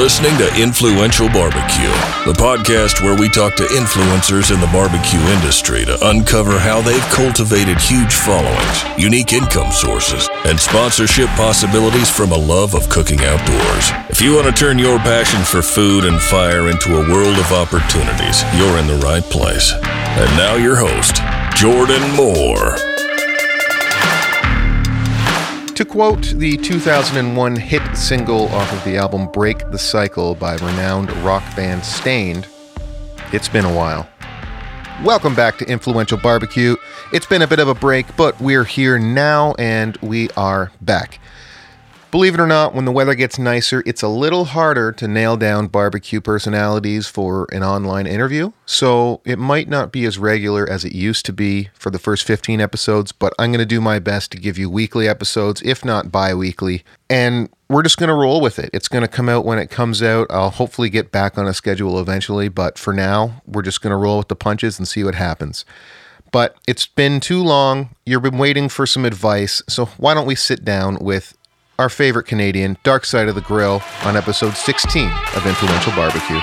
listening to Influential Barbecue, the podcast where we talk to influencers in the barbecue industry to uncover how they've cultivated huge followings, unique income sources, and sponsorship possibilities from a love of cooking outdoors. If you want to turn your passion for food and fire into a world of opportunities, you're in the right place. And now, your host, Jordan Moore. To quote the 2001 hit single off of the album Break the Cycle by renowned rock band Staind, it's been a while. Welcome back to Influential Barbecue. It's been a bit of a break, but we're here now and we are back. Believe it or not, when the weather gets nicer, it's a little harder to nail down barbecue personalities for an online interview. So it might not be as regular as it used to be for the first 15 episodes, but I'm going to do my best to give you weekly episodes, if not bi weekly. And we're just going to roll with it. It's going to come out when it comes out. I'll hopefully get back on a schedule eventually, but for now, we're just going to roll with the punches and see what happens. But it's been too long. You've been waiting for some advice. So why don't we sit down with our favorite Canadian, Dark Side of the Grill, on episode 16 of Influential Barbecue.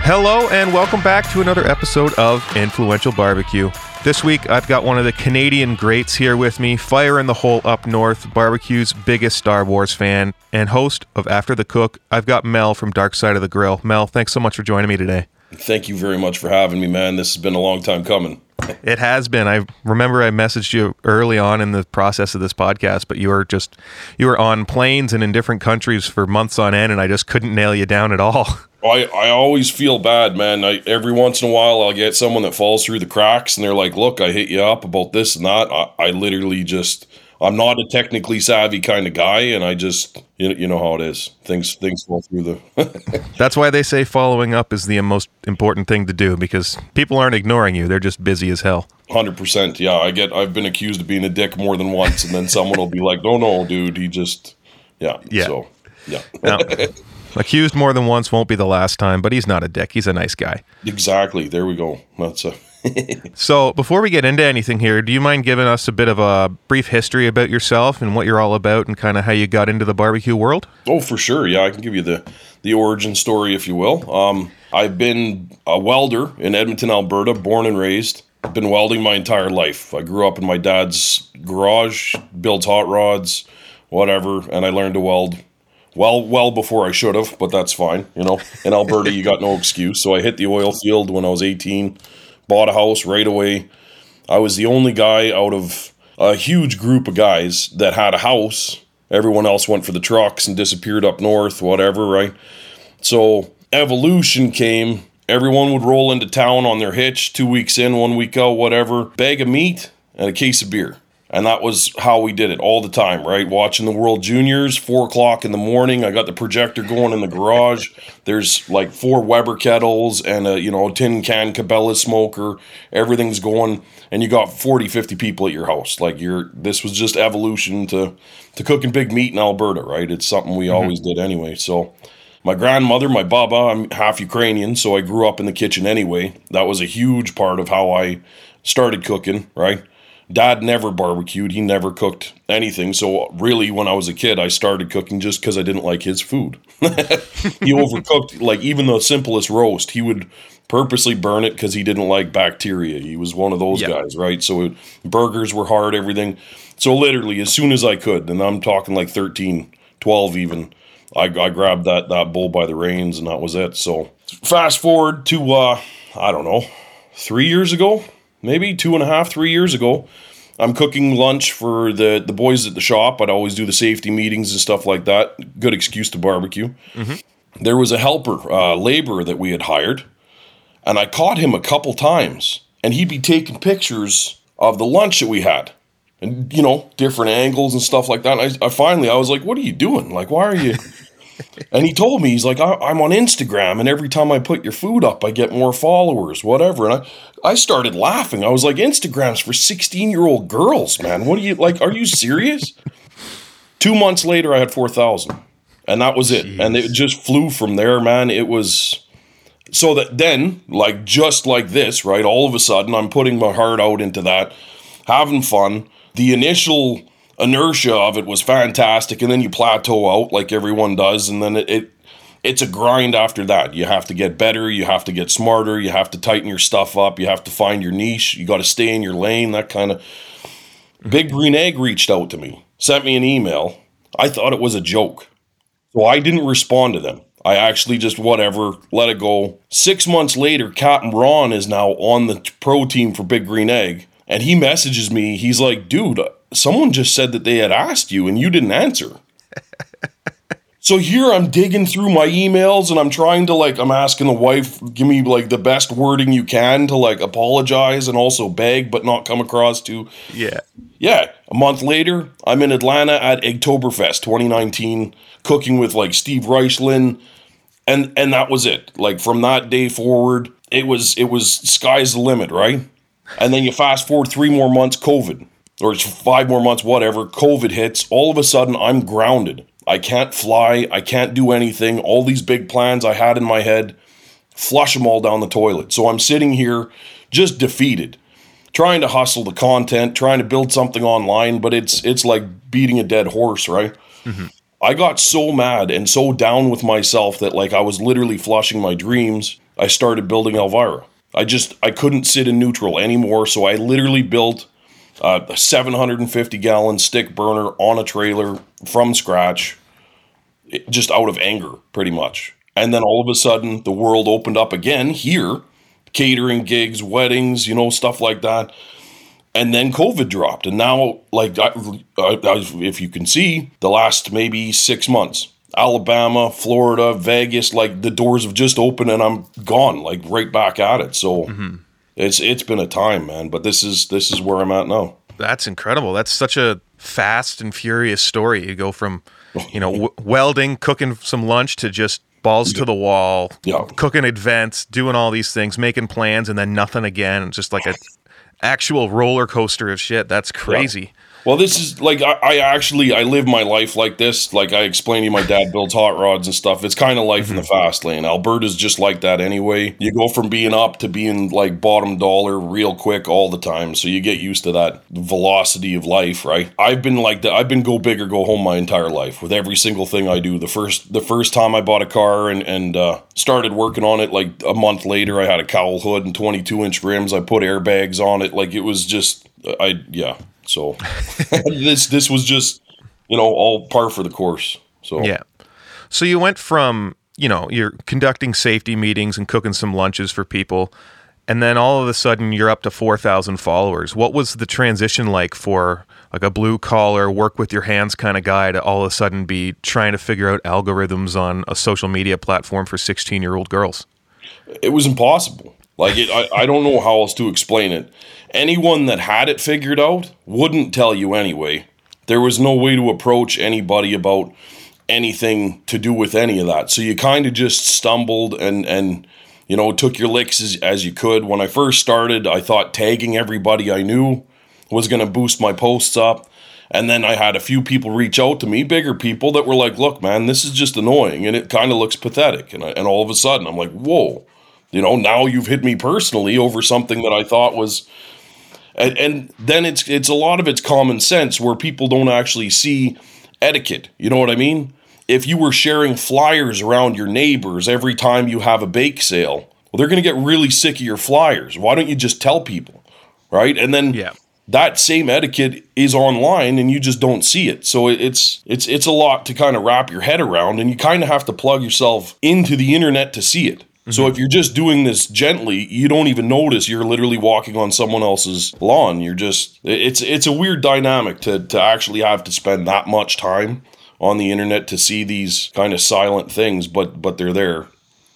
Hello, and welcome back to another episode of Influential Barbecue. This week, I've got one of the Canadian greats here with me, Fire in the Hole Up North, barbecue's biggest Star Wars fan, and host of After the Cook. I've got Mel from Dark Side of the Grill. Mel, thanks so much for joining me today. Thank you very much for having me, man. This has been a long time coming. It has been. I remember I messaged you early on in the process of this podcast, but you were just you were on planes and in different countries for months on end, and I just couldn't nail you down at all. I, I always feel bad, man. I, every once in a while, I'll get someone that falls through the cracks, and they're like, "Look, I hit you up about this and that." I, I literally just I'm not a technically savvy kind of guy, and I just you, you know how it is. Things things fall through the. That's why they say following up is the most important thing to do because people aren't ignoring you; they're just busy as hell. Hundred percent. Yeah, I get. I've been accused of being a dick more than once, and then someone will be like, "No, no, dude, he just." Yeah. Yeah. So, yeah. Now, accused more than once won't be the last time, but he's not a dick. He's a nice guy. exactly. There we go. That's a. So, before we get into anything here, do you mind giving us a bit of a brief history about yourself and what you're all about and kind of how you got into the barbecue world? Oh, for sure. Yeah, I can give you the the origin story if you will. Um, I've been a welder in Edmonton, Alberta, born and raised. I've been welding my entire life. I grew up in my dad's garage, builds hot rods, whatever, and I learned to weld well well before I should have, but that's fine. You know, in Alberta you got no excuse. So I hit the oil field when I was 18, bought a house right away. I was the only guy out of a huge group of guys that had a house. Everyone else went for the trucks and disappeared up north, whatever, right? So evolution came. Everyone would roll into town on their hitch, two weeks in, one week out, whatever, bag of meat and a case of beer. And that was how we did it all the time, right? Watching the World Juniors, four o'clock in the morning. I got the projector going in the garage. There's like four Weber kettles and a, you know, tin can Cabela smoker. Everything's going. And you got 40, 50 people at your house. Like you're, this was just evolution to, to cooking big meat in Alberta, right? It's something we mm-hmm. always did anyway. So my grandmother, my baba, I'm half Ukrainian, so I grew up in the kitchen anyway. That was a huge part of how I started cooking, right? Dad never barbecued. He never cooked anything. So really, when I was a kid, I started cooking just because I didn't like his food. he overcooked like even the simplest roast. He would purposely burn it because he didn't like bacteria. He was one of those Yeah. guys, right? So it, burgers were hard, everything. So literally, as soon as I could, and I'm talking like 13, 12 even, I, I grabbed that that bull by the reins, and that was it. So fast forward to uh, I don't know, three years ago, maybe two and a half, three years ago. I'm cooking lunch for the the boys at the shop. I'd always do the safety meetings and stuff like that. Good excuse to barbecue. There was a helper, uh, laborer that we had hired, and I caught him a couple times, and he'd be taking pictures of the lunch that we had, and you know, different angles and stuff like that. And I, I finally, I was like, "What are you doing? Like, why are you?" And he told me, he's like, I, I'm on Instagram, and every time I put your food up, I get more followers, whatever. And I, I started laughing. I was like, Instagram's for 16 year old girls, man. What are you like? Are you serious? Two months later, I had 4,000, and that was it. And it just flew from there, man. It was, so that then, like just like this, right? All of a sudden, I'm putting my heart out into that, having fun. The initial inertia of it was fantastic, and then you plateau out like everyone does, and then it, it it's a grind after that. You have to get better, you have to get smarter, you have to tighten your stuff up, you have to find your niche, you got to stay in your lane, that kind of. Mm-hmm. Big Green Egg reached out to me, sent me an email. I thought it was a joke. So I didn't respond to them. I actually just whatever, let it go. Six months later, Captain Ron is now on the pro team for Big Green Egg. And he messages me. He's like, dude, someone just said that they had asked you and you didn't answer. So here I'm digging through my emails and I'm trying to like I'm asking the wife give me like the best wording you can to like apologize and also beg but not come across to Yeah. yeah. A month later, I'm in Atlanta at Eggtoberfest 2019 cooking with like Steve Raichlen and and that was it. Like from that day forward, it was it was sky's the limit, right? And then you fast forward 3 more months COVID or it's 5 more months whatever, COVID hits, all of a sudden I'm grounded. I can't fly. I can't do anything. All these big plans I had in my head, flush them all down the toilet. So I'm sitting here just defeated, trying to hustle the content, trying to build something online, but it's it's like beating a dead horse, right? Mm-hmm. I got so mad and so down with myself that like I was literally flushing my dreams. I started building Elvira. I just I couldn't sit in neutral anymore, so I literally built uh, a 750 gallon stick burner on a trailer from scratch, just out of anger, pretty much. And then all of a sudden, the world opened up again here, catering gigs, weddings, you know, stuff like that. And then COVID dropped, and now, like, if you can see, the last maybe six months, Alabama, Florida, Vegas, like the doors have just opened, and I'm gone, like right back at it. So it's it's been a time, man. But this is this is where I'm at now. That's incredible. That's such a fast and furious story. You go from, you know, w- welding, cooking some lunch to just balls to the wall, Yeah. cooking events, doing all these things, making plans, and then nothing again. Just like a actual roller coaster of shit. That's crazy. Well, this is like I, I actually I live my life like this. Like I explained to you, my dad builds hot rods and stuff. It's kind of life in the fast lane. Alberta's just like that anyway. You go from being up to being like bottom dollar real quick all the time, so you get used to that velocity of life, right? I've been like that. I've been go big or go home my entire life with every single thing I do. The first the first time I bought a car and and uh, started working on it, like a month later, I had a cowl hood and 22 inch rims. I put airbags on it. Like it was just I yeah. So this this was just you know all par for the course. So Yeah. So you went from, you know, you're conducting safety meetings and cooking some lunches for people, and then all of a sudden you're up to 4,000 followers. What was the transition like for like a blue collar, work with your hands kind of guy to all of a sudden be trying to figure out algorithms on a social media platform for 16 year old girls? it was impossible. Like it, I, I don't know how else to explain it. Anyone that had it figured out wouldn't tell you anyway. There was no way to approach anybody about anything to do with any of that. So you kind of just stumbled and and you know took your licks as, as you could. When I first started, I thought tagging everybody I knew was going to boost my posts up. And then I had a few people reach out to me, bigger people that were like, "Look, man, this is just annoying, and it kind of looks pathetic." And I, and all of a sudden, I'm like, "Whoa!" You know, now you've hit me personally over something that I thought was and, and then it's it's a lot of it's common sense where people don't actually see etiquette. You know what I mean? If you were sharing flyers around your neighbors every time you have a bake sale, well, they're going to get really sick of your flyers. Why don't you just tell people, right? And then Yeah. that same etiquette is online, and you just don't see it. So it's it's it's a lot to kind of wrap your head around, and you kind of have to plug yourself into the internet to see it. So if you're just doing this gently, you don't even notice you're literally walking on someone else's lawn. You're just it's it's a weird dynamic to to actually have to spend that much time on the internet to see these kind of silent things, but but they're there.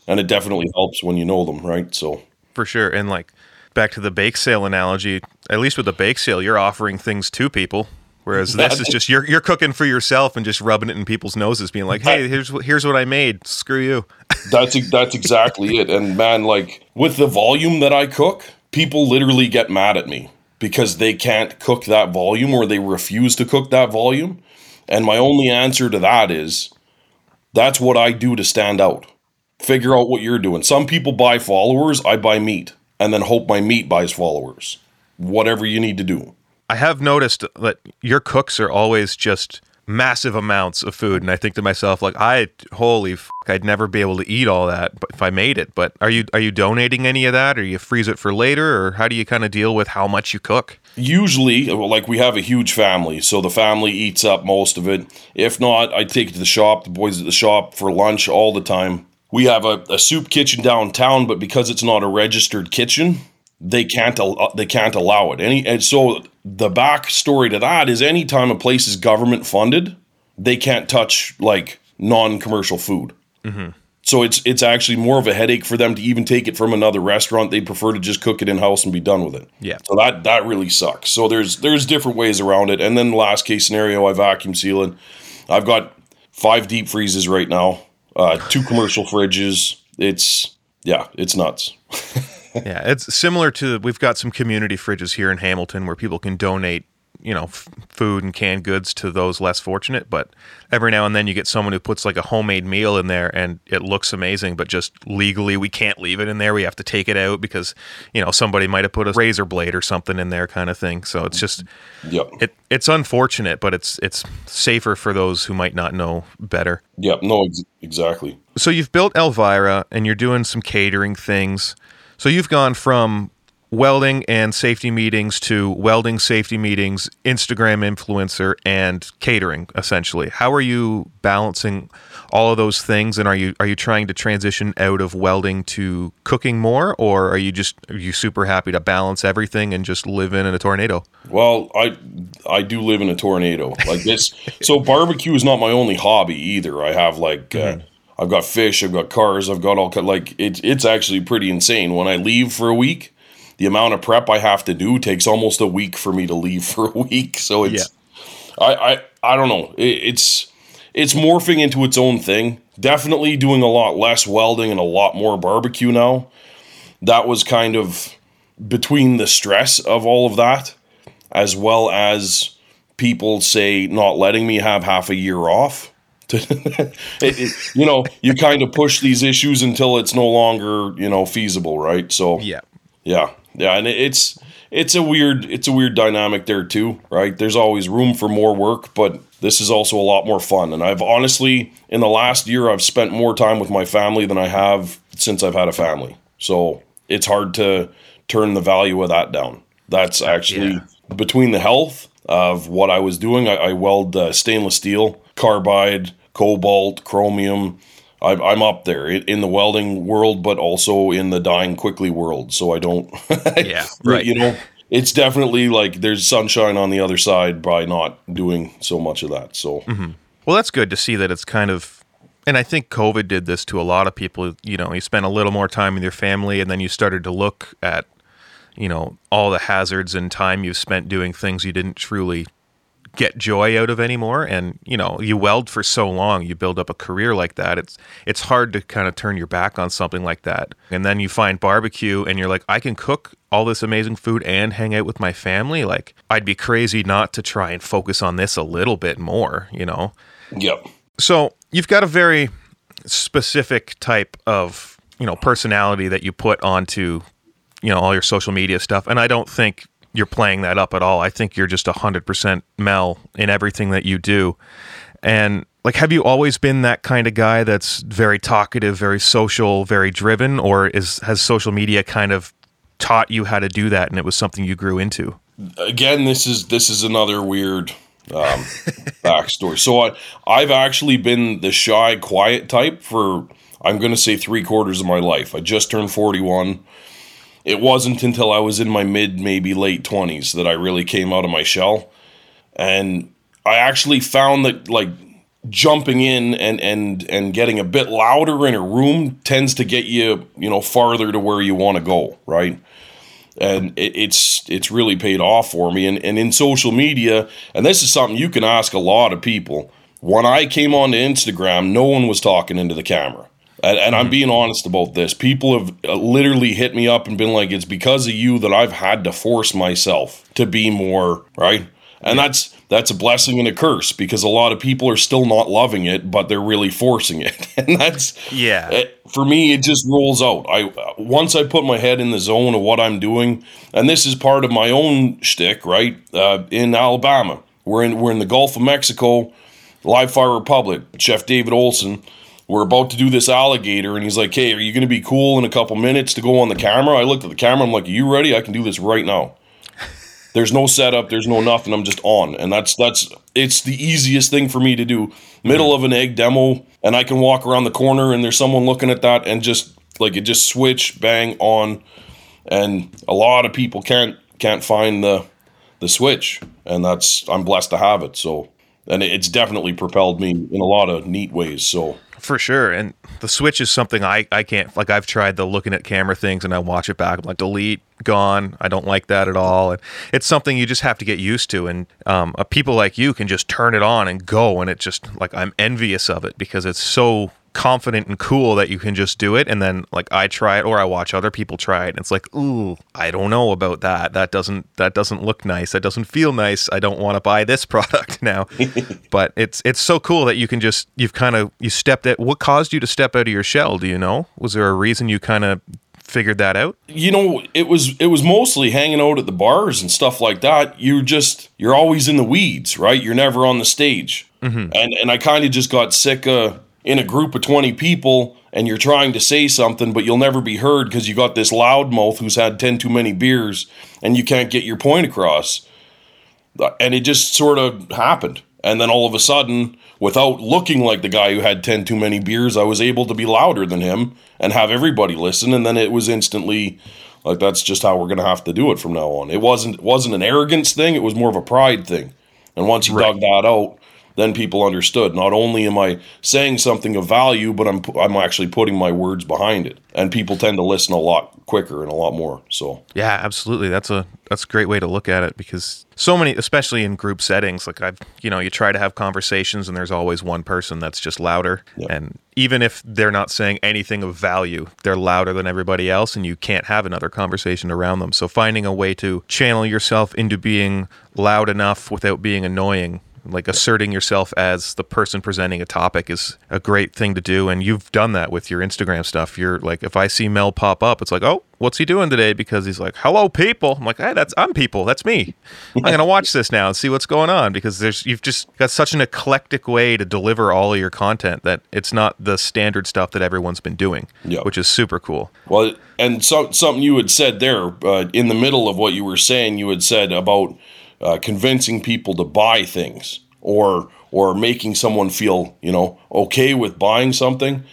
And it definitely helps when you know them, right? So For sure. And like back to the bake sale analogy, at least with the bake sale, you're offering things to people. Whereas this is just you're you're cooking for yourself and just rubbing it in people's noses, being like, "Hey, here's what here's what I made. Screw you." That's that's exactly it. And man, like with the volume that I cook, people literally get mad at me because they can't cook that volume or they refuse to cook that volume. And my only answer to that is that's what I do to stand out. Figure out what you're doing. Some people buy followers. I buy meat, and then hope my meat buys followers. Whatever you need to do. I have noticed that your cooks are always just massive amounts of food and I think to myself like I holy f- I'd never be able to eat all that if I made it. But are you are you donating any of that or you freeze it for later or how do you kind of deal with how much you cook? Usually like we have a huge family so the family eats up most of it. If not I take it to the shop the boys at the shop for lunch all the time. We have a, a soup kitchen downtown but because it's not a registered kitchen they can't they can't allow it any and so the backstory to that is anytime a place is government funded, they can't touch like non-commercial food. Mm-hmm. So it's it's actually more of a headache for them to even take it from another restaurant. They prefer to just cook it in house and be done with it. Yeah. So that that really sucks. So there's there's different ways around it. And then the last case scenario, I vacuum seal it. I've got five deep freezes right now, uh, two commercial fridges. It's yeah, it's nuts. yeah, it's similar to we've got some community fridges here in Hamilton where people can donate, you know, f- food and canned goods to those less fortunate. But every now and then you get someone who puts like a homemade meal in there and it looks amazing, but just legally we can't leave it in there. We have to take it out because you know somebody might have put a razor blade or something in there, kind of thing. So it's just, yep. it it's unfortunate, but it's it's safer for those who might not know better. Yep. No, ex- exactly. So you've built Elvira and you're doing some catering things. So you've gone from welding and safety meetings to welding safety meetings, Instagram influencer, and catering. Essentially, how are you balancing all of those things? And are you are you trying to transition out of welding to cooking more, or are you just are you super happy to balance everything and just live in a tornado? Well, I I do live in a tornado like this. so barbecue is not my only hobby either. I have like. Mm-hmm. Uh, I've got fish, I've got cars, I've got all like it's it's actually pretty insane. When I leave for a week, the amount of prep I have to do takes almost a week for me to leave for a week. So it's yeah. I, I I don't know. It, it's it's morphing into its own thing. Definitely doing a lot less welding and a lot more barbecue now. That was kind of between the stress of all of that, as well as people say not letting me have half a year off it, it, you know, you kind of push these issues until it's no longer, you know, feasible, right? So yeah, yeah, yeah, and it's it's a weird it's a weird dynamic there too, right? There's always room for more work, but this is also a lot more fun. And I've honestly, in the last year, I've spent more time with my family than I have since I've had a family. So it's hard to turn the value of that down. That's actually yeah. between the health of what I was doing. I, I weld uh, stainless steel, carbide, cobalt, chromium. I'm, I'm up there in the welding world, but also in the dying quickly world. So I don't, yeah, right. You know, it's definitely like there's sunshine on the other side by not doing so much of that. So, mm-hmm. well, that's good to see that it's kind of, and I think COVID did this to a lot of people. You know, you spent a little more time with your family, and then you started to look at, you know, all the hazards and time you've spent doing things you didn't truly get joy out of anymore. And you know you weld for so long you build up a career like that it's it's hard to kind of turn your back on something like that. And then you find barbecue and you're like I can cook all this amazing food and hang out with my family. Like I'd be crazy not to try and focus on this a little bit more you know? Yep. So you've got a very specific type of you know personality that you put onto you know all your social media stuff and I don't think you're playing that up at all. I think you're just 100% Mel in everything that you do. And like have you always been that kind of guy that's very talkative, very social, very driven or is has social media kind of taught you how to do that and it was something you grew into? Again, this is this is another weird um, backstory. So I I've actually been the shy, quiet type for I'm going to say three quarters of my life. I just turned 41 it wasn't until I was in my mid, maybe late 20s that I really came out of my shell. And I actually found that, like, jumping in and and and getting a bit louder in a room tends to get you you know farther to where you want to go right? And it, it's it's really paid off for me. And and in social media and this is something you can ask a lot of people when i came onto instagram no one was talking into the camera and, and I'm being honest about this. People have uh, literally hit me up and been like, "It's because of you that I've had to force myself to be more right." And that's that's a blessing and a curse because a lot of people are still not loving it, but they're really forcing it, and that's Yeah. it- for me. It just rolls out. I once I put my head in the zone of what I'm doing, and this is part of my own shtick, right? Uh, in Alabama, we're in we're in the Gulf of Mexico, Live Fire Republic. Chef David Olson. We're about to do this alligator, and he's like, "Hey, are you going to be cool in a couple minutes to go on the camera?" I looked at the camera. I'm like, "Are you ready? I can do this right now." There's no setup. There's no nothing. I'm just on, and that's that's it's the easiest thing for me to do. Middle of an egg demo, and I can walk around the corner, and there's someone looking at that, and just like it just switch bang on, and a lot of people can't can't find the the switch, and that's I'm blessed to have it. So, and it's definitely propelled me in a lot of neat ways. So, For sure. And the Switch is something I, I can't, like, I've tried the looking at camera things and I watch it back. I'm like, delete, gone. I don't like that at all. And it's something you just have to get used to. And um, people like you can just turn it on and go. And it just, like, I'm envious of it because it's so confident and cool that you can just do it. And then, like, I try it or I watch other people try it. And it's like, ooh, I don't know about that. That doesn't, that doesn't look nice. That doesn't feel nice. I don't want to buy this product now. but it's it's so cool that you can just you've kind of you stepped at what caused you to step out of your shell do you know was there a reason you kind of figured that out you know, it was it was mostly hanging out at the bars and stuff like that. You just you're always in the weeds, right? You're never on the stage, mm-hmm. and and I kind of just got sick of in a group of twenty people, and you're trying to say something, but you'll never be heard because you got this loudmouth who's had ten too many beers, and you can't get your point across. Uh, and it just sort of happened. And then all of a sudden, without looking like the guy who had 10 too many beers, I was able to be louder than him and have everybody listen. And then it was instantly like, that's just how we're going to have to do it from now on. It wasn't, it wasn't an arrogance thing, it was more of a pride thing. And once you dug that out, then people understood. Not only am I saying something of value, but I'm I'm actually putting my words behind it, and people tend to listen a lot quicker and a lot more. So. Yeah absolutely. That's a that's a great way to look at it because so many especially in group settings like i've you know you try to have conversations and there's always one person that's just louder. And even if they're not saying anything of value they're louder than everybody else and you can't have another conversation around them. So finding a way to channel yourself into being loud enough without being annoying like asserting yourself as the person presenting a topic is a great thing to do and you've done that with your instagram stuff. You're like if i see mel pop up it's like oh what's he doing today? Because he's like hello people. I'm like hey that's i'm people. That's me. I'm gonna watch this now and see what's going on. Because there's you've just got such an eclectic way to deliver all of your content that it's not the standard stuff that everyone's been doing Yeah. which is super cool. Well, and so, something you had said there uh, in the middle of what you were saying, you had said about uh, convincing people to buy things or or making someone feel you know okay with buying something.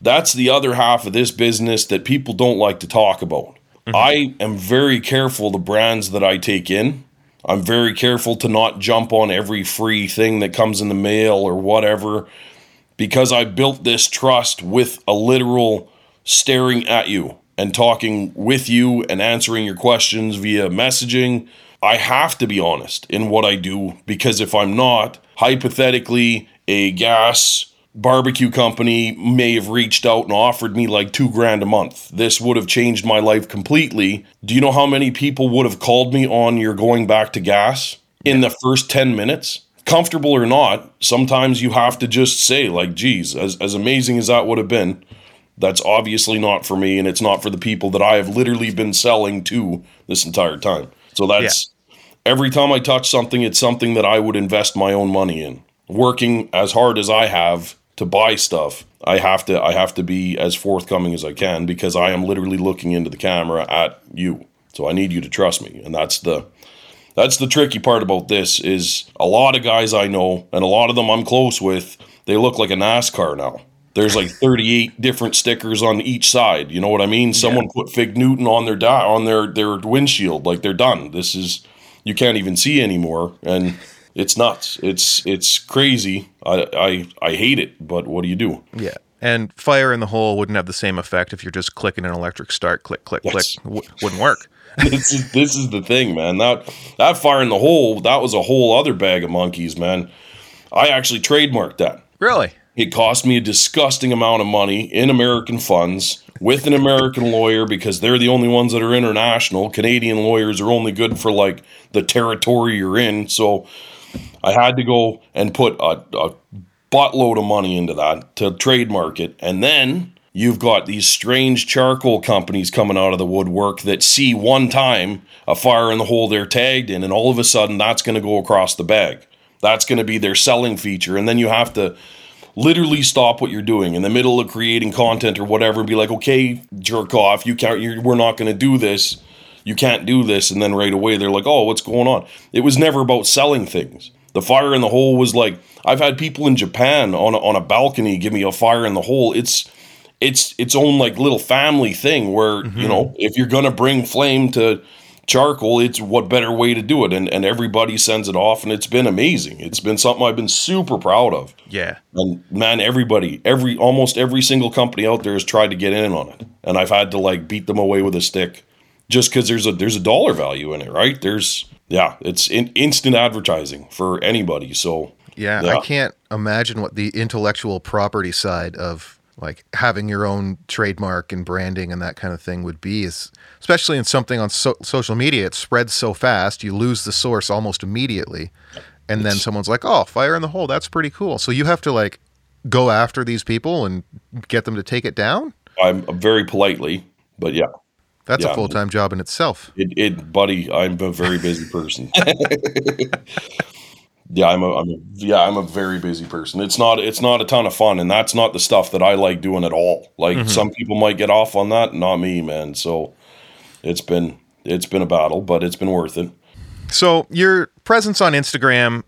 That's the other half of this business that people don't like to talk about. I am very careful the brands that I take in. I'm very careful to not jump on every free thing that comes in the mail or whatever because I built this trust with a literal staring at you and talking with you and answering your questions via messaging. I have to be honest in what I do because if I'm not, hypothetically, a gas barbecue company may have reached out and offered me like two grand a month. This would have changed my life completely. Do you know how many people would have called me on you're going back to gas in the first 10 minutes? Comfortable or not, sometimes you have to just say, like, geez, as, as amazing as that would have been, that's obviously not for me and it's not for the people that I have literally been selling to this entire time. So that's every time I touch something, it's something that I would invest my own money in. Working as hard as I have to buy stuff, I have to I have to be as forthcoming as I can because I am literally looking into the camera at you. So I need you to trust me. And that's the that's the tricky part about this is a lot of guys I know and a lot of them I'm close with, they look like a NASCAR now. There's like 38 different stickers on each side. You know what I mean? Someone put Fig Newton on their di- on their their windshield. Like they're done. This is you can't even see anymore, and it's nuts. It's it's crazy. I I I hate it, but what do you do? Yeah. And fire in the hole wouldn't have the same effect if you're just clicking an electric start, click, click, Yes. click. W- wouldn't work. this is this is the thing, man. That that fire in the hole, that was a whole other bag of monkeys, man. I actually trademarked that. Really? It cost me a disgusting amount of money in American funds with an American lawyer because they're the only ones that are international. Canadian lawyers are only good for like the territory you're in. So I had to go and put a, a buttload of money into that to trademark it. And then you've got these strange charcoal companies coming out of the woodwork that see one time a fire in the hole they're tagged in, and all of a sudden that's going to go across the bag. That's going to be their selling feature. And then you have to literally stop what you're doing in the middle of creating content or whatever and be like, okay, jerk off. You can't, we're not going to do this. You can't do this. And then right away they're like, oh, what's going on? It was never about selling things. The fire in the hole was like, I've had people in Japan on a, on a balcony give me a fire in the hole. It's, it's its own like little family thing where, mm-hmm. you know, if you're going to bring flame to, charcoal, it's what better way to do it. And, and everybody sends it off, and it's been amazing. It's been something I've been super proud of. Yeah. And man, everybody, every almost every single company out there has tried to get in on it, and I've had to like beat them away with a stick, just because there's a there's a dollar value in it, right? There's yeah, it's in, instant advertising for anybody. So yeah, yeah, I can't imagine what the intellectual property side of like having your own trademark and branding and that kind of thing would be is especially in something on so- social media it spreads so fast you lose the source almost immediately. And then someone's like oh fire in the hole that's pretty cool. So you have to like go after these people and get them to take it down? I'm uh, very politely but yeah. That's yeah, a full-time job in itself. It, it buddy i'm a very busy person yeah, I'm a, I'm a, yeah, I'm a very busy person. It's not it's not a ton of fun, and that's not the stuff that I like doing at all. Like mm-hmm. some people might get off on that, not me, man. So it's been it's been a battle, but it's been worth it. So your presence on Instagram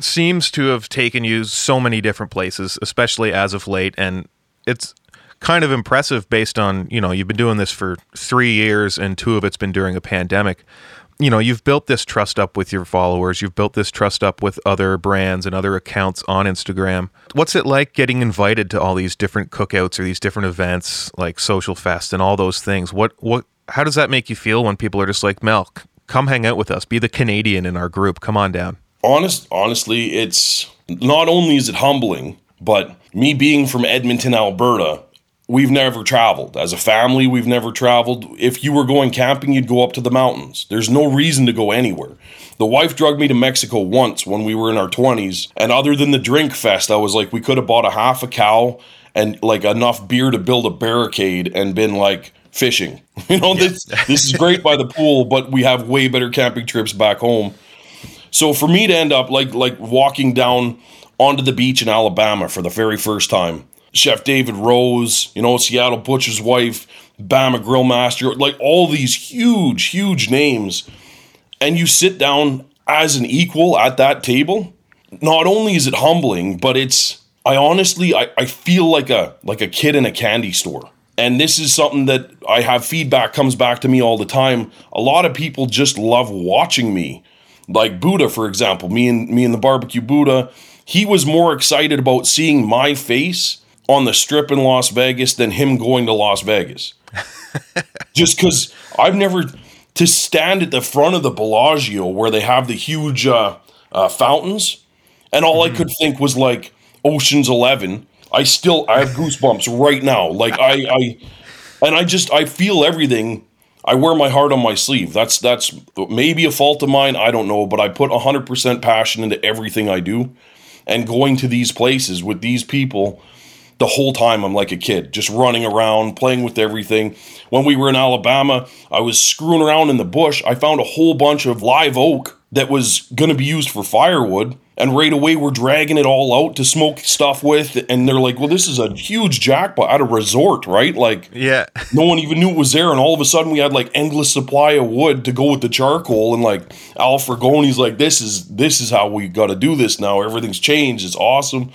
seems to have taken you so many different places, especially as of late, and it's kind of impressive based on you know you've been doing this for three years, and two of it's been during a pandemic you know you've built this trust up with your followers. You've built this trust up with other brands and other accounts on instagram. What's it like getting invited to all these different cookouts or these different events like social fest and all those things? What what how does that make you feel when people are just like milk come hang out with us. Be the canadian in our group. Come on down. Honest honestly it's not only is it humbling but me being from edmonton alberta we've never traveled. As a family, we've never traveled. If you were going camping, you'd go up to the mountains. There's no reason to go anywhere. The wife drugged me to Mexico once when we were in our 20s, and other than the drink fest, I was like, we could have bought a half a cow and like enough beer to build a barricade and been like fishing. You know, this this is great by the pool, but we have way better camping trips back home. So for me to end up like like walking down onto the beach in Alabama for the very first time Chef David Rose, you know, Seattle Butcher's wife, Bama Grill Master, like all these huge, huge names. And you sit down as an equal at that table. Not only is it humbling, but it's I honestly I, I feel like a like a kid in a candy store. And this is something that I have feedback comes back to me all the time. A lot of people just love watching me. Like Buddha, for example, me and me and the barbecue Buddha, he was more excited about seeing my face on the strip in Las Vegas than him going to Las Vegas. Just because I've never to stand at the front of the Bellagio where they have the huge uh, uh, fountains, and all mm-hmm. I could think was like Ocean's Eleven. I still I have goosebumps right now. Like I, I, and I just I feel everything. I wear my heart on my sleeve. That's that's maybe a fault of mine. I don't know, but I put hundred percent passion into everything I do, and going to these places with these people the whole time I'm like a kid, just running around, playing with everything. When we were in Alabama, I was screwing around in the bush. I found a whole bunch of live oak that was going to be used for firewood. And right away, we're dragging it all out to smoke stuff with. And they're like, well, this is a huge jackpot at a resort, right? Like, yeah. no one even knew it was there. And all of a sudden, we had like endless supply of wood to go with the charcoal. And like, Al Frugoni's like, this is, this is how we got to do this now. Everything's changed. It's awesome.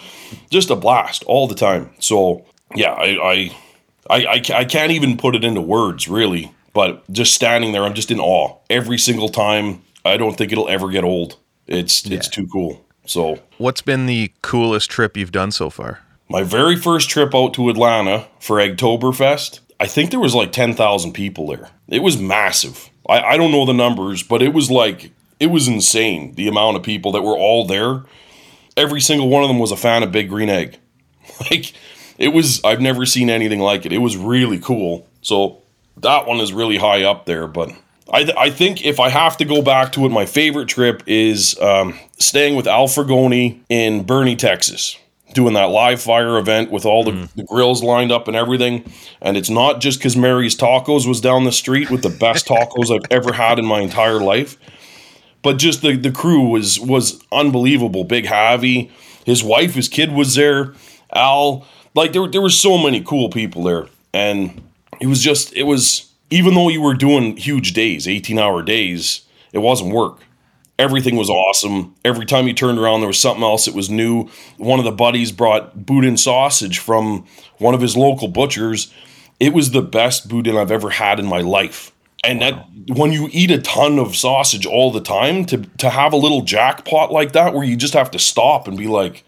Just a blast all the time. So, yeah, I, I, I, I, I can't even put it into words, really. But just standing there, I'm just in awe every single time. I don't think it'll ever get old. It's, yeah. it's too cool. So, what's been the coolest trip you've done so far? My very first trip out to Atlanta for Eggtoberfest, I think there was like 10,000 people there. It was massive. I, I don't know the numbers, but it was like, it was insane the amount of people that were all there. Every single one of them was a fan of Big Green Egg. Like, it was, I've never seen anything like it. It was really cool. So, that one is really high up there, but I, th- I think if I have to go back to it, my favorite trip is um, staying with Al Frugoni in Boerne, Texas, doing that live fire event with all the, mm. the grills lined up and everything. And it's not just because Mary's Tacos was down the street with the best tacos I've ever had in my entire life, but just the, the crew was was unbelievable. Big Javi, his wife, his kid was there. Al, like there, there were so many cool people there, and it was just it was even though you were doing huge days, 18 hour days, it wasn't work. Everything was awesome. Every time you turned around, there was something else that was new. One of the buddies brought boudin sausage from one of his local butchers. It was the best boudin I've ever had in my life. And wow. that when you eat a ton of sausage all the time, to to have a little jackpot like that where you just have to stop and be like,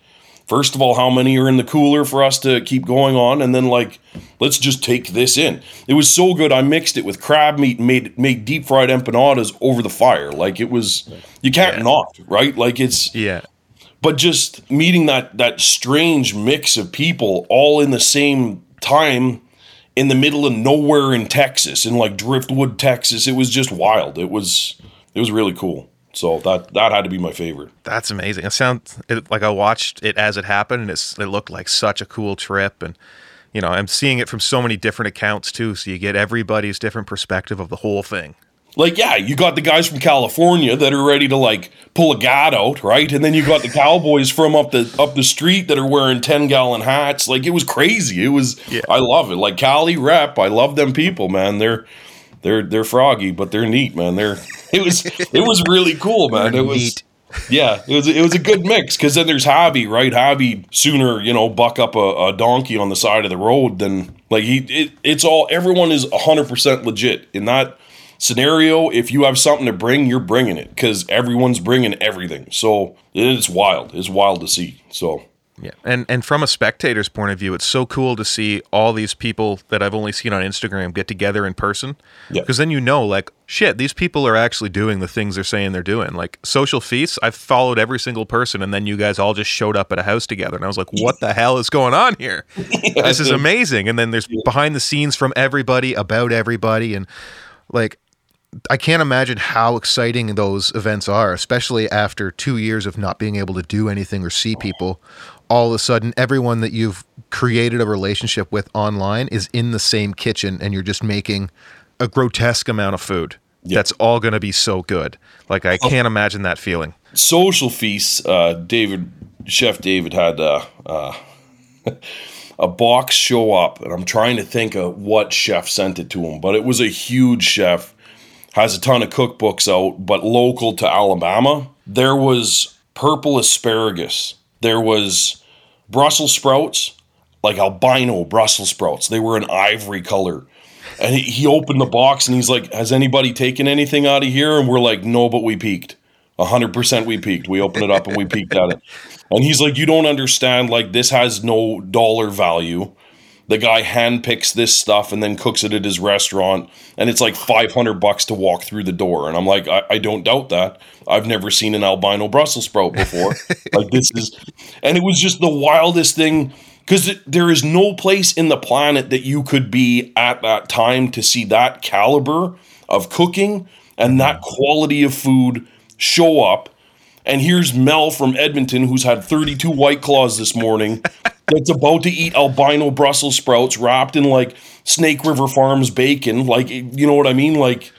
first of all, how many are in the cooler for us to keep going on, and then like, let's just take this in. It was so good. I mixed it with crab meat and made made deep fried empanadas over the fire. Like it was, you can't yeah. not right. Like it's yeah. But just meeting that that strange mix of people all in the same time in the middle of nowhere in Texas, in like Driftwood, Texas, it was just wild. It was it was really cool. So that that had to be my favorite. That's amazing. It sounds it, like I watched it as it happened, and it's it looked like such a cool trip. And you know, I'm seeing it from so many different accounts too, so you get everybody's different perspective of the whole thing. Like, yeah, you got the guys from California that are ready to like pull a gad out, right? And then you got the cowboys from up the up the street that are wearing ten gallon hats. Like, it was crazy. It was. Yeah. I love it. Like Cali rep. I love them people, man. They're they're they're froggy, but they're neat, man. They're it was it was really cool, man. It was yeah, it was it was a good mix because then there's Javi, right? Javi sooner you know buck up a, a, donkey on the side of the road than like he. It, it's all everyone is hundred percent legit in that scenario. If you have something to bring, you're bringing it because everyone's bringing everything. So it's wild. It's wild to see. So yeah, and and from a spectator's point of view, it's so cool to see all these people that I've only seen on Instagram get together in person. Yeah. Because then you know, like, shit, these people are actually doing the things they're saying they're doing. Like social feasts, I've followed every single person, and then you guys all just showed up at a house together, and I was like, what the hell is going on here? yeah, this is amazing. And then there's yeah. behind the scenes from everybody about everybody, and like I can't imagine how exciting those events are, especially after two years of not being able to do anything or see people all of a sudden everyone that you've created a relationship with online is in the same kitchen and you're just making a grotesque amount of food. Yep. That's all going to be so good. Like I can't imagine that feeling. Social feasts. Uh, David, Chef David had uh, uh, a box show up, and I'm trying to think of what chef sent it to him, but it was a huge chef. Has a ton of cookbooks out, but local to Alabama. There was purple asparagus. There was Brussels sprouts, like albino Brussels sprouts. They were an ivory color. And he, he opened the box and he's like, Has anybody taken anything out of here? And we're like, No, but we peeked. 100% we peeked. We opened it up and we peeked at it. And he's like, You don't understand. Like, this has no dollar value the guy handpicks this stuff and then cooks it at his restaurant and it's like 500 bucks to walk through the door. And i'm like i, I don't doubt that. I've never seen an albino brussels sprout before. Like this is and it was just the wildest thing because there is no place in the planet that you could be at that time to see that caliber of cooking and that mm-hmm. quality of food show up. And here's Mel from Edmonton, who's had 32 White Claws this morning, that's about to eat albino Brussels sprouts wrapped in like Snake River Farms bacon. Like, you know what I mean? Like,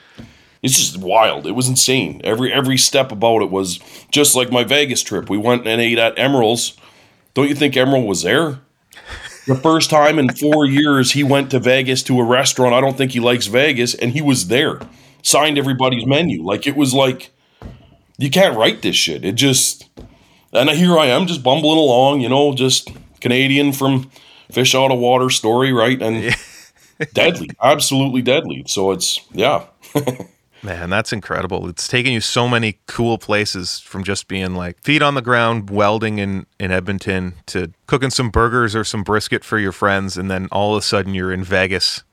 it's just wild. It was insane. Every every step about it was just like my Vegas trip. We went and ate at Emeril's. Don't you think Emeril was there? The first time in four years he went to Vegas to a restaurant. I don't think he likes Vegas, and he was there. Signed everybody's menu. Like it was like you can't write this shit. It just and here I am just bumbling along, you know, just Canadian from fish out of water story, right? And deadly, absolutely deadly. So it's yeah. Man, that's incredible. It's taken you so many cool places from just being like feet on the ground welding in, in Edmonton to cooking some burgers or some brisket for your friends. And then all of a sudden you're in Vegas,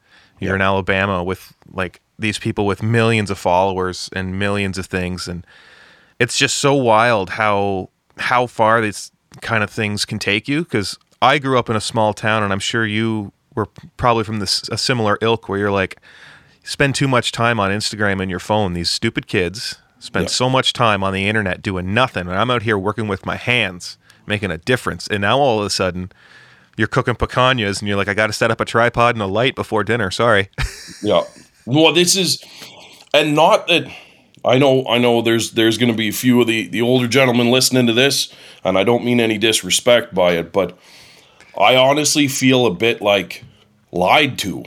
you're in Alabama with like these people with millions of followers and millions of things. And it's just so wild how how far these kind of things can take you because I grew up in a small town and I'm sure you were probably from this a similar ilk where you're like spend too much time on Instagram and your phone. These stupid kids spend Yeah. so much time on the internet doing nothing. And I'm out here working with my hands, making a difference. And now all of a sudden, you're cooking picanhas and you're like, I got to set up a tripod and a light before dinner. Sorry. Yeah. Well, this is, and not that I know. I know there's there's going to be a few of the the older gentlemen listening to this, and I don't mean any disrespect by it, but I honestly feel a bit like lied to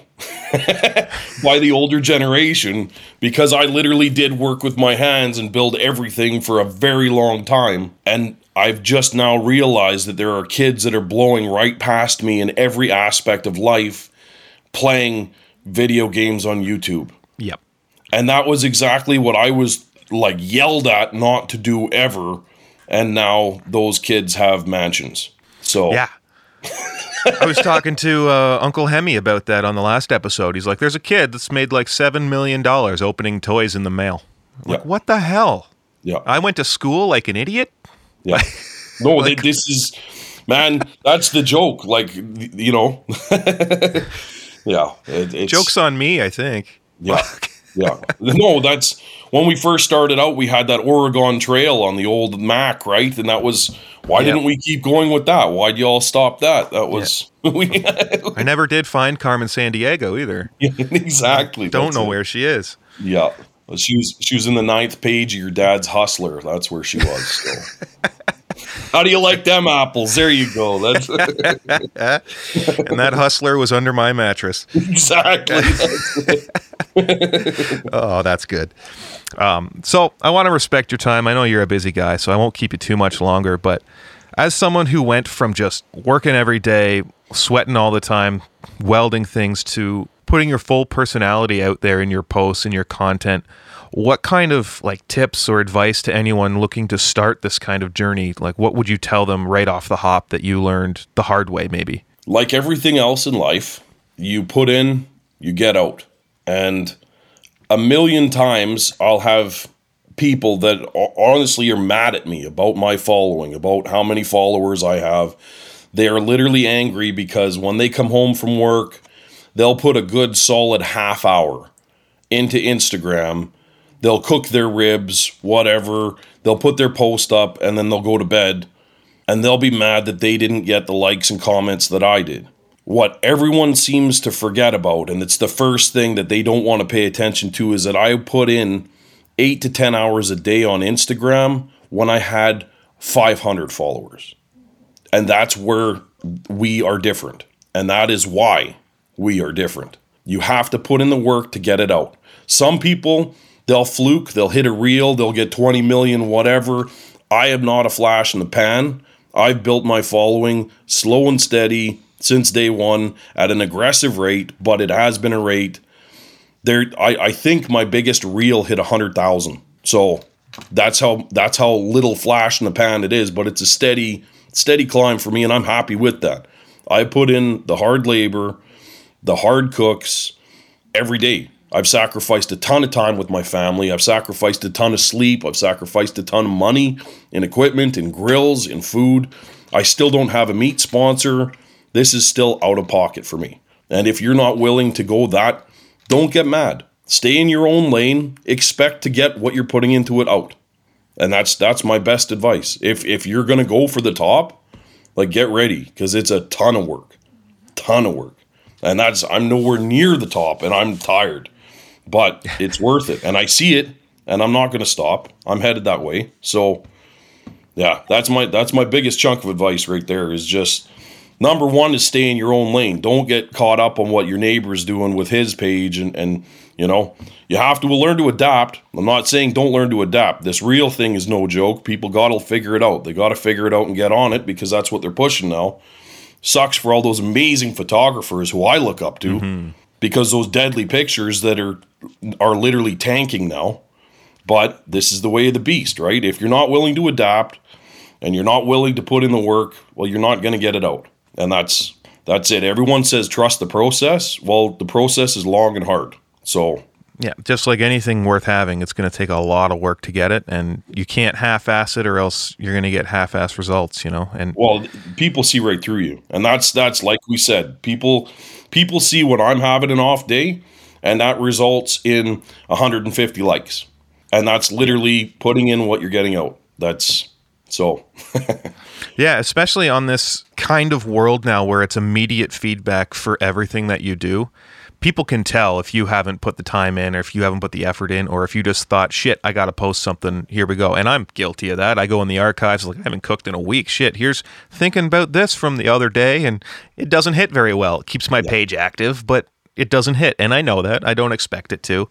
by the older generation because I literally did work with my hands and build everything for a very long time. And I've just now realized that there are kids that are blowing right past me in every aspect of life playing video games on YouTube. yep. And that was exactly what I was like yelled at not to do ever. And now those kids have mansions. So Yeah. I was talking to uh, Uncle Hemi about that on the last episode. He's like, "There's a kid that's made like seven million dollars opening toys in the mail." I'm Like, Yeah. what the hell? yeah. I went to school like an idiot. Yeah. No, they, this is, man, that's the joke. Like, you know, yeah. It, it's, Jokes on me, I think. Yeah. Yeah. No, that's when we first started out, we had that Oregon Trail on the old Mac, right? And that was, why didn't we keep going with that? Why'd you all stop that? That was, we, I never did find Carmen Sandiego either. exactly. Don't know it. where she is. Yeah. She was she was in the ninth page of your dad's Hustler. That's where she was. So. How do you like them apples? There you go. That's And that hustler was under my mattress. exactly. Oh, that's good. Um, so I want to respect your time. I know you're a busy guy, so I won't keep you too much longer. But as someone who went from just working every day, sweating all the time, welding things to putting your full personality out there in your posts and your content, what kind of like tips or advice to anyone looking to start this kind of journey? Like, what would you tell them right off the hop that you learned the hard way, maybe? like everything else in life, you put in, you get out. And a million times I'll have people that honestly are mad at me about my following, about how many followers I have. They are literally angry because when they come home from work, they'll put a good solid half hour into Instagram. They'll cook their ribs, whatever. They'll put their post up and then they'll go to bed and they'll be mad that they didn't get the likes and comments that I did. What everyone seems to forget about, and it's the first thing that they don't want to pay attention to, is that I put in eight to 10 hours a day on Instagram when I had 500 followers. And that's where we are different. And that is why we are different. You have to put in the work to get it out. Some people, they'll fluke, they'll hit a reel, they'll get 20 million, whatever. I am not a flash in the pan. I've built my following slow and steady since day one at an aggressive rate, but it has been a rate. There, I, I think my biggest reel hit a hundred thousand. So that's how that's how little flash in the pan it is, but it's a steady steady climb for me, and I'm happy with that. I put in the hard labor, the hard cooks every day. I've sacrificed a ton of time with my family. I've sacrificed a ton of sleep. I've sacrificed a ton of money in equipment, in grills, in food. I still don't have a meat sponsor. This is still out of pocket for me. And if you're not willing to go that, don't get mad. Stay in your own lane. Expect to get what you're putting into it out. And that's that's my best advice. If if you're going to go for the top, like get ready cuz it's a ton of work. Ton of work. And that's I'm nowhere near the top and I'm tired. But it's worth it and I see it and I'm not going to stop. I'm headed that way. So yeah, that's my that's my biggest chunk of advice right there is just number one is stay in your own lane. Don't get caught up on what your neighbor's doing with his page and and you know, you have to learn to adapt. I'm not saying don't learn to adapt. This real thing is no joke. People got to figure it out. They got to figure it out and get on it because that's what they're pushing now. Sucks for all those amazing photographers who I look up to mm-hmm. because those deadly pictures that are are literally tanking now. But this is the way of the beast, right? If you're not willing to adapt and you're not willing to put in the work, well, you're not going to get it out. And that's that's it. Everyone says trust the process. Well, the process is long and hard. So Yeah, just like anything worth having, it's going to take a lot of work to get it, and you can't half-ass it, or else you're going to get half-ass results. You know, and well, people see right through you, and that's that's like we said. People people see when I'm having an off day, and that results in 150 likes. And that's literally putting in what you're getting out. That's so. yeah, especially on this kind of world now where it's immediate feedback for everything that you do people can tell if you haven't put the time in or if you haven't put the effort in or if you just thought shit i gotta post something. Here we go. And i'm guilty of that. I go in the archives like i haven't cooked in a week. Shit here's thinking about this from the other day. And it doesn't hit very well. It keeps my yeah. page active but it doesn't hit. And i know that. I don't expect it to.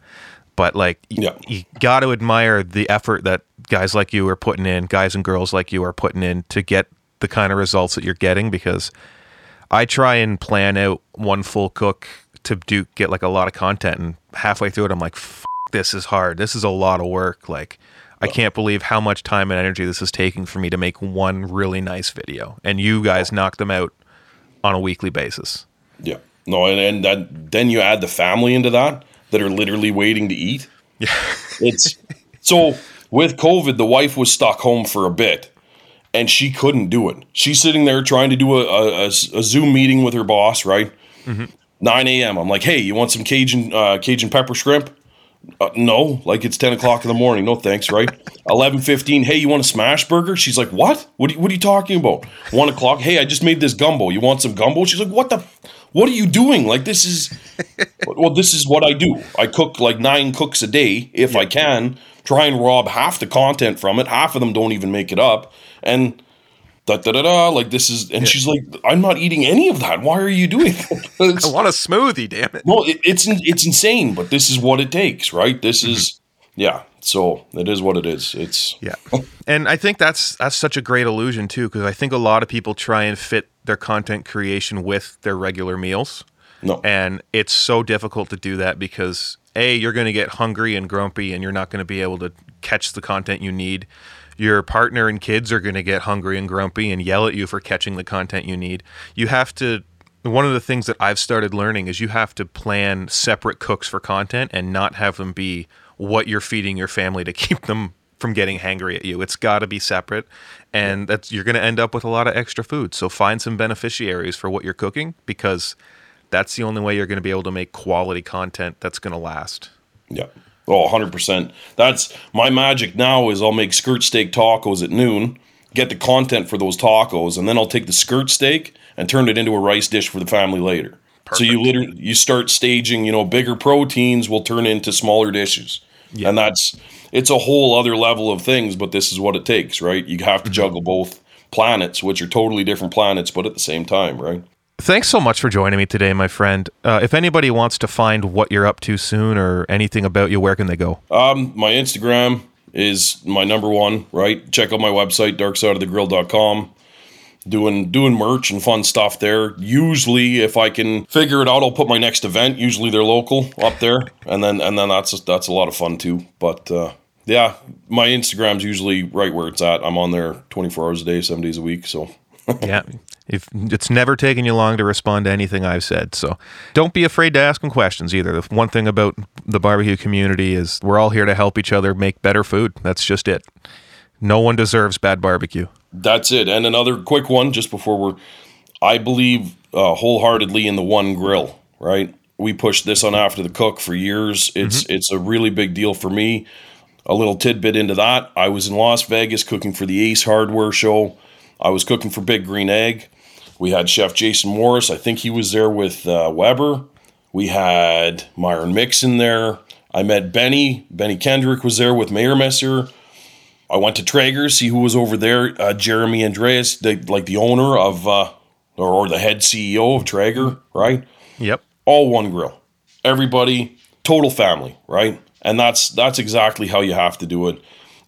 But like yeah. you, you got to admire the effort that guys like you are putting in guys and girls like you are putting in to get the kind of results that you're getting because I try and plan out one full cook to do get like a lot of content and halfway through it I'm like this is hard. This is a lot of work. Like I can't believe how much time and energy this is taking for me to make one really nice video. And you guys knock them out on a weekly basis. Yeah. No, and, and that, then you add the family into that that are literally waiting to eat. Yeah. it's so with COVID, the wife was stuck home for a bit and she couldn't do it. She's sitting there trying to do a, a, a Zoom meeting with her boss, right? Mm-hmm. 9 a.m. I'm like, hey, you want some Cajun uh, Cajun pepper shrimp? Uh, no, like it's 10 o'clock in the morning. No thanks, right? 11:15. Hey, you want a smash burger? She's like, what? What are, you, what are you talking about? One o'clock. Hey, I just made this gumbo. You want some gumbo? She's like, what the? What are you doing? Like this is, well, this is what I do. I cook like nine cooks a day if. I can. Try and rob half the content from it. Half of them don't even make it up, and da da da da. Like this is, and yeah. she's like, I'm not eating any of that. Why are you doing that? I want a smoothie, damn it. No, it, it's it's insane, but this is what it takes, right? This mm-hmm. is, yeah. So it is what it is. It's yeah, and I think that's that's such a great illusion too, because I think a lot of people try and fit their content creation with their regular meals. No, and it's so difficult to do that because a you're going to get hungry and grumpy, and you're not going to be able to catch the content you need your partner and kids are going to get hungry and grumpy and yell at you for catching the content you need. You have to one of the things that I've started learning is you have to plan separate cooks for content and not have them be what you're feeding your family to keep them from getting hangry at you. It's got to be separate, and that's you're going to end up with a lot of extra food. So find some beneficiaries for what you're cooking because that's the only way you're going to be able to make quality content that's going to last. Yeah. Oh, 100%. That's my magic now is I'll make skirt steak tacos at noon, get the content for those tacos, and then I'll take the skirt steak and turn it into a rice dish for the family later. Perfect. So you literally you start staging, you know, bigger proteins will turn into smaller dishes. Yeah. And that's it's a whole other level of things, but this is what it takes, right? You have to mm-hmm. juggle both planets, which are totally different planets, but at the same time, right? Thanks so much for joining me today, my friend. Uh, if anybody wants to find what you're up to soon or anything about you, where can they go? Um, my Instagram is my number one, right? Check out my website, darksideofthegrill.com. Doing doing merch and fun stuff there. Usually, if I can figure it out, I'll put my next event. Usually, they're local up there, and then and then that's that's a lot of fun too. But uh, yeah, my Instagram's usually right where it's at. I'm on there 24 hours a day, seven days a week. So yeah, if it's never taken you long to respond to anything I've said. So don't be afraid to ask them questions either. The one thing about the barbecue community is we're all here to help each other make better food. That's just it. No one deserves bad barbecue. That's it. And another quick one just before we're I believe uh, wholeheartedly in the one grill, right? We pushed this on after the cook for years. It's mm-hmm. it's a really big deal for me. A little tidbit into that. I was in Las Vegas cooking for the Ace Hardware show. I was cooking for Big Green Egg. We had Chef Jason Morris. I think he was there with uh, Weber. We had Myron Mixon there. I met Benny. Benny Kendrick was there with Mayor Messer. I went to Traeger, see who was over there. Uh, Jeremy Andrus, the, like the owner of, uh, or, or the head CEO of Traeger, right? Yep. All one grill. Everybody, total family, right? And that's that's exactly how you have to do it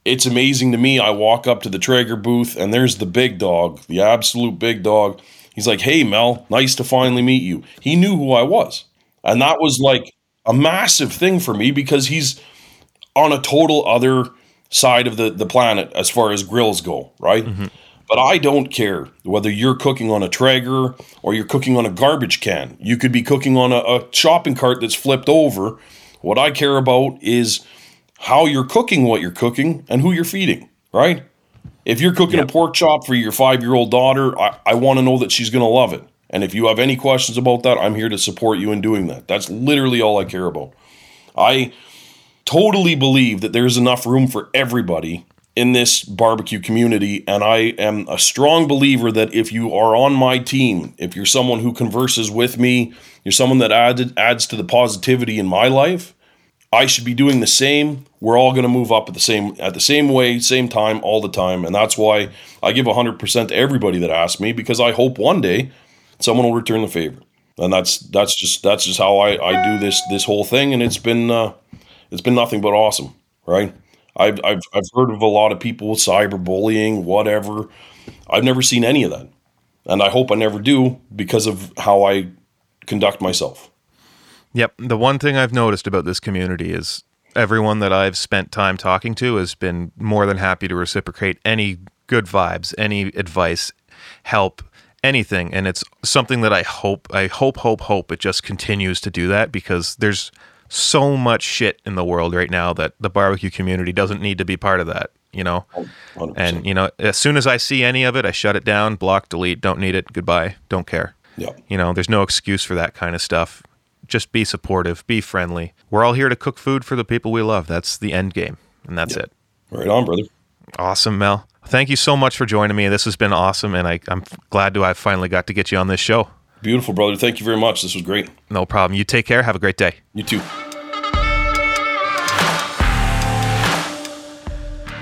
it's amazing to me. I walk up to the Traeger booth and there's the big dog, the absolute big dog. He's like, Hey, Mel, nice to finally meet you. He knew who I was. And that was like a massive thing for me because he's on a total other side of the, the planet as far as grills go, right? Mm-hmm. But I don't care whether you're cooking on a Traeger or you're cooking on a garbage can. You could be cooking on a, a shopping cart that's flipped over. What I care about is how you're cooking what you're cooking and who you're feeding, right? If you're cooking yep. a pork chop for your five year old daughter, I, I want to know that she's going to love it. And if you have any questions about that, I'm here to support you in doing that. That's literally all I care about. I totally believe that there's enough room for everybody in this barbecue community. And I am a strong believer that if you are on my team, if you're someone who converses with me, you're someone that added, adds to the positivity in my life, I should be doing the same. We're all going to move up at the same at the same way, same time, all the time, and that's why I give 100% to everybody that asks me because I hope one day someone will return the favor. And that's that's just that's just how I, I do this this whole thing, and it's been uh, it's been nothing but awesome, right? I've, I've, I've heard of a lot of people with cyberbullying, whatever. I've never seen any of that. And I hope I never do because of how I conduct myself. Yep. The one thing I've noticed about this community is everyone that I've spent time talking to has been more than happy to reciprocate any good vibes, any advice, help, anything. And it's something that I hope, I hope, hope, hope it just continues to do that because there's so much shit in the world right now that the barbecue community doesn't need to be part of that, you know? 100%. And, you know, as soon as I see any of it, I shut it down, block, delete, don't need it, goodbye, don't care. Yeah. You know, there's no excuse for that kind of stuff. Just be supportive, be friendly. We're all here to cook food for the people we love. That's the end game, and that's yeah. it. Right on, brother. Awesome, Mel. Thank you so much for joining me. This has been awesome, and I, I'm glad to I finally got to get you on this show. Beautiful, brother. Thank you very much. This was great. No problem. You take care. Have a great day. You too.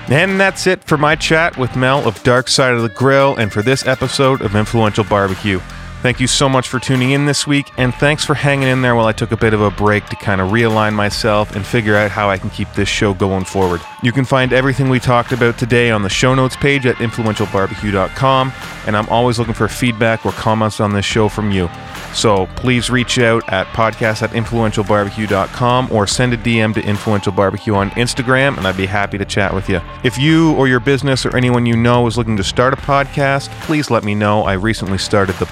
And that's it for my chat with Mel of Dark Side of the Grill and for this episode of Influential Barbecue. Thank you so much for tuning in this week, and thanks for hanging in there while I took a bit of a break to kind of realign myself and figure out how I can keep this show going forward. You can find everything we talked about today on the show notes page at influentialbarbecue.com, and I'm always looking for feedback or comments on this show from you. So please reach out at podcast at influentialbarbecue.com or send a DM to Influential Barbecue on Instagram, and I'd be happy to chat with you. If you or your business or anyone you know is looking to start a podcast, please let me know. I recently started the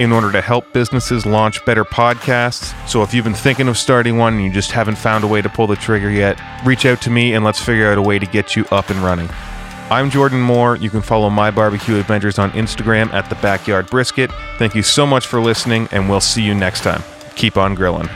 in order to help businesses launch better podcasts. So if you've been thinking of starting one and you just haven't found a way to pull the trigger yet, reach out to me and let's figure out a way to get you up and running. I'm Jordan Moore. You can follow my barbecue adventures on Instagram at the Backyard Brisket. Thank you so much for listening, and we'll see you next time. Keep on grilling.